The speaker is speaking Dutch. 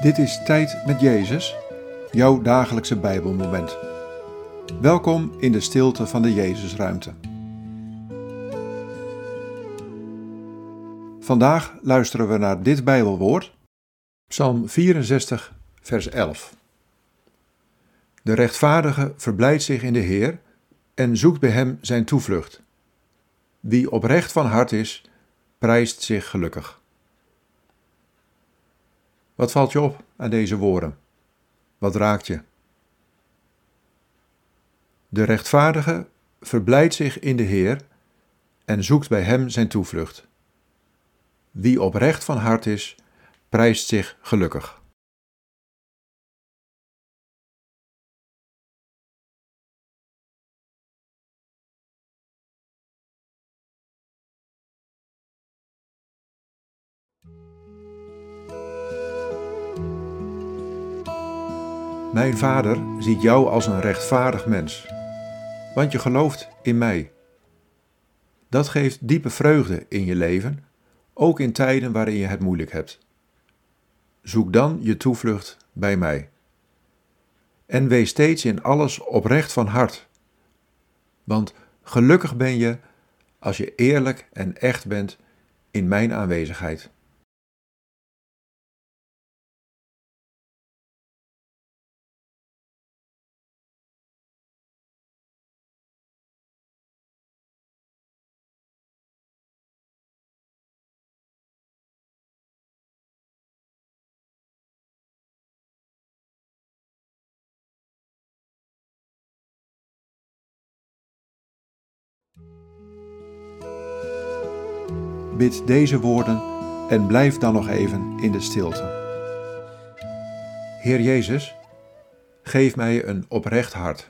Dit is Tijd met Jezus, jouw dagelijkse Bijbelmoment. Welkom in de stilte van de Jezusruimte. Vandaag luisteren we naar dit Bijbelwoord, Psalm 64, vers 11. De rechtvaardige verblijdt zich in de Heer en zoekt bij Hem zijn toevlucht. Wie oprecht van hart is, prijst zich gelukkig. Wat valt je op aan deze woorden? Wat raakt je? De rechtvaardige verblijdt zich in de Heer en zoekt bij Hem zijn toevlucht. Wie oprecht van hart is, prijst zich gelukkig. Mijn vader ziet jou als een rechtvaardig mens, want je gelooft in mij. Dat geeft diepe vreugde in je leven, ook in tijden waarin je het moeilijk hebt. Zoek dan je toevlucht bij mij. En wees steeds in alles oprecht van hart, want gelukkig ben je als je eerlijk en echt bent in mijn aanwezigheid. Bid deze woorden en blijf dan nog even in de stilte. Heer Jezus, geef mij een oprecht hart.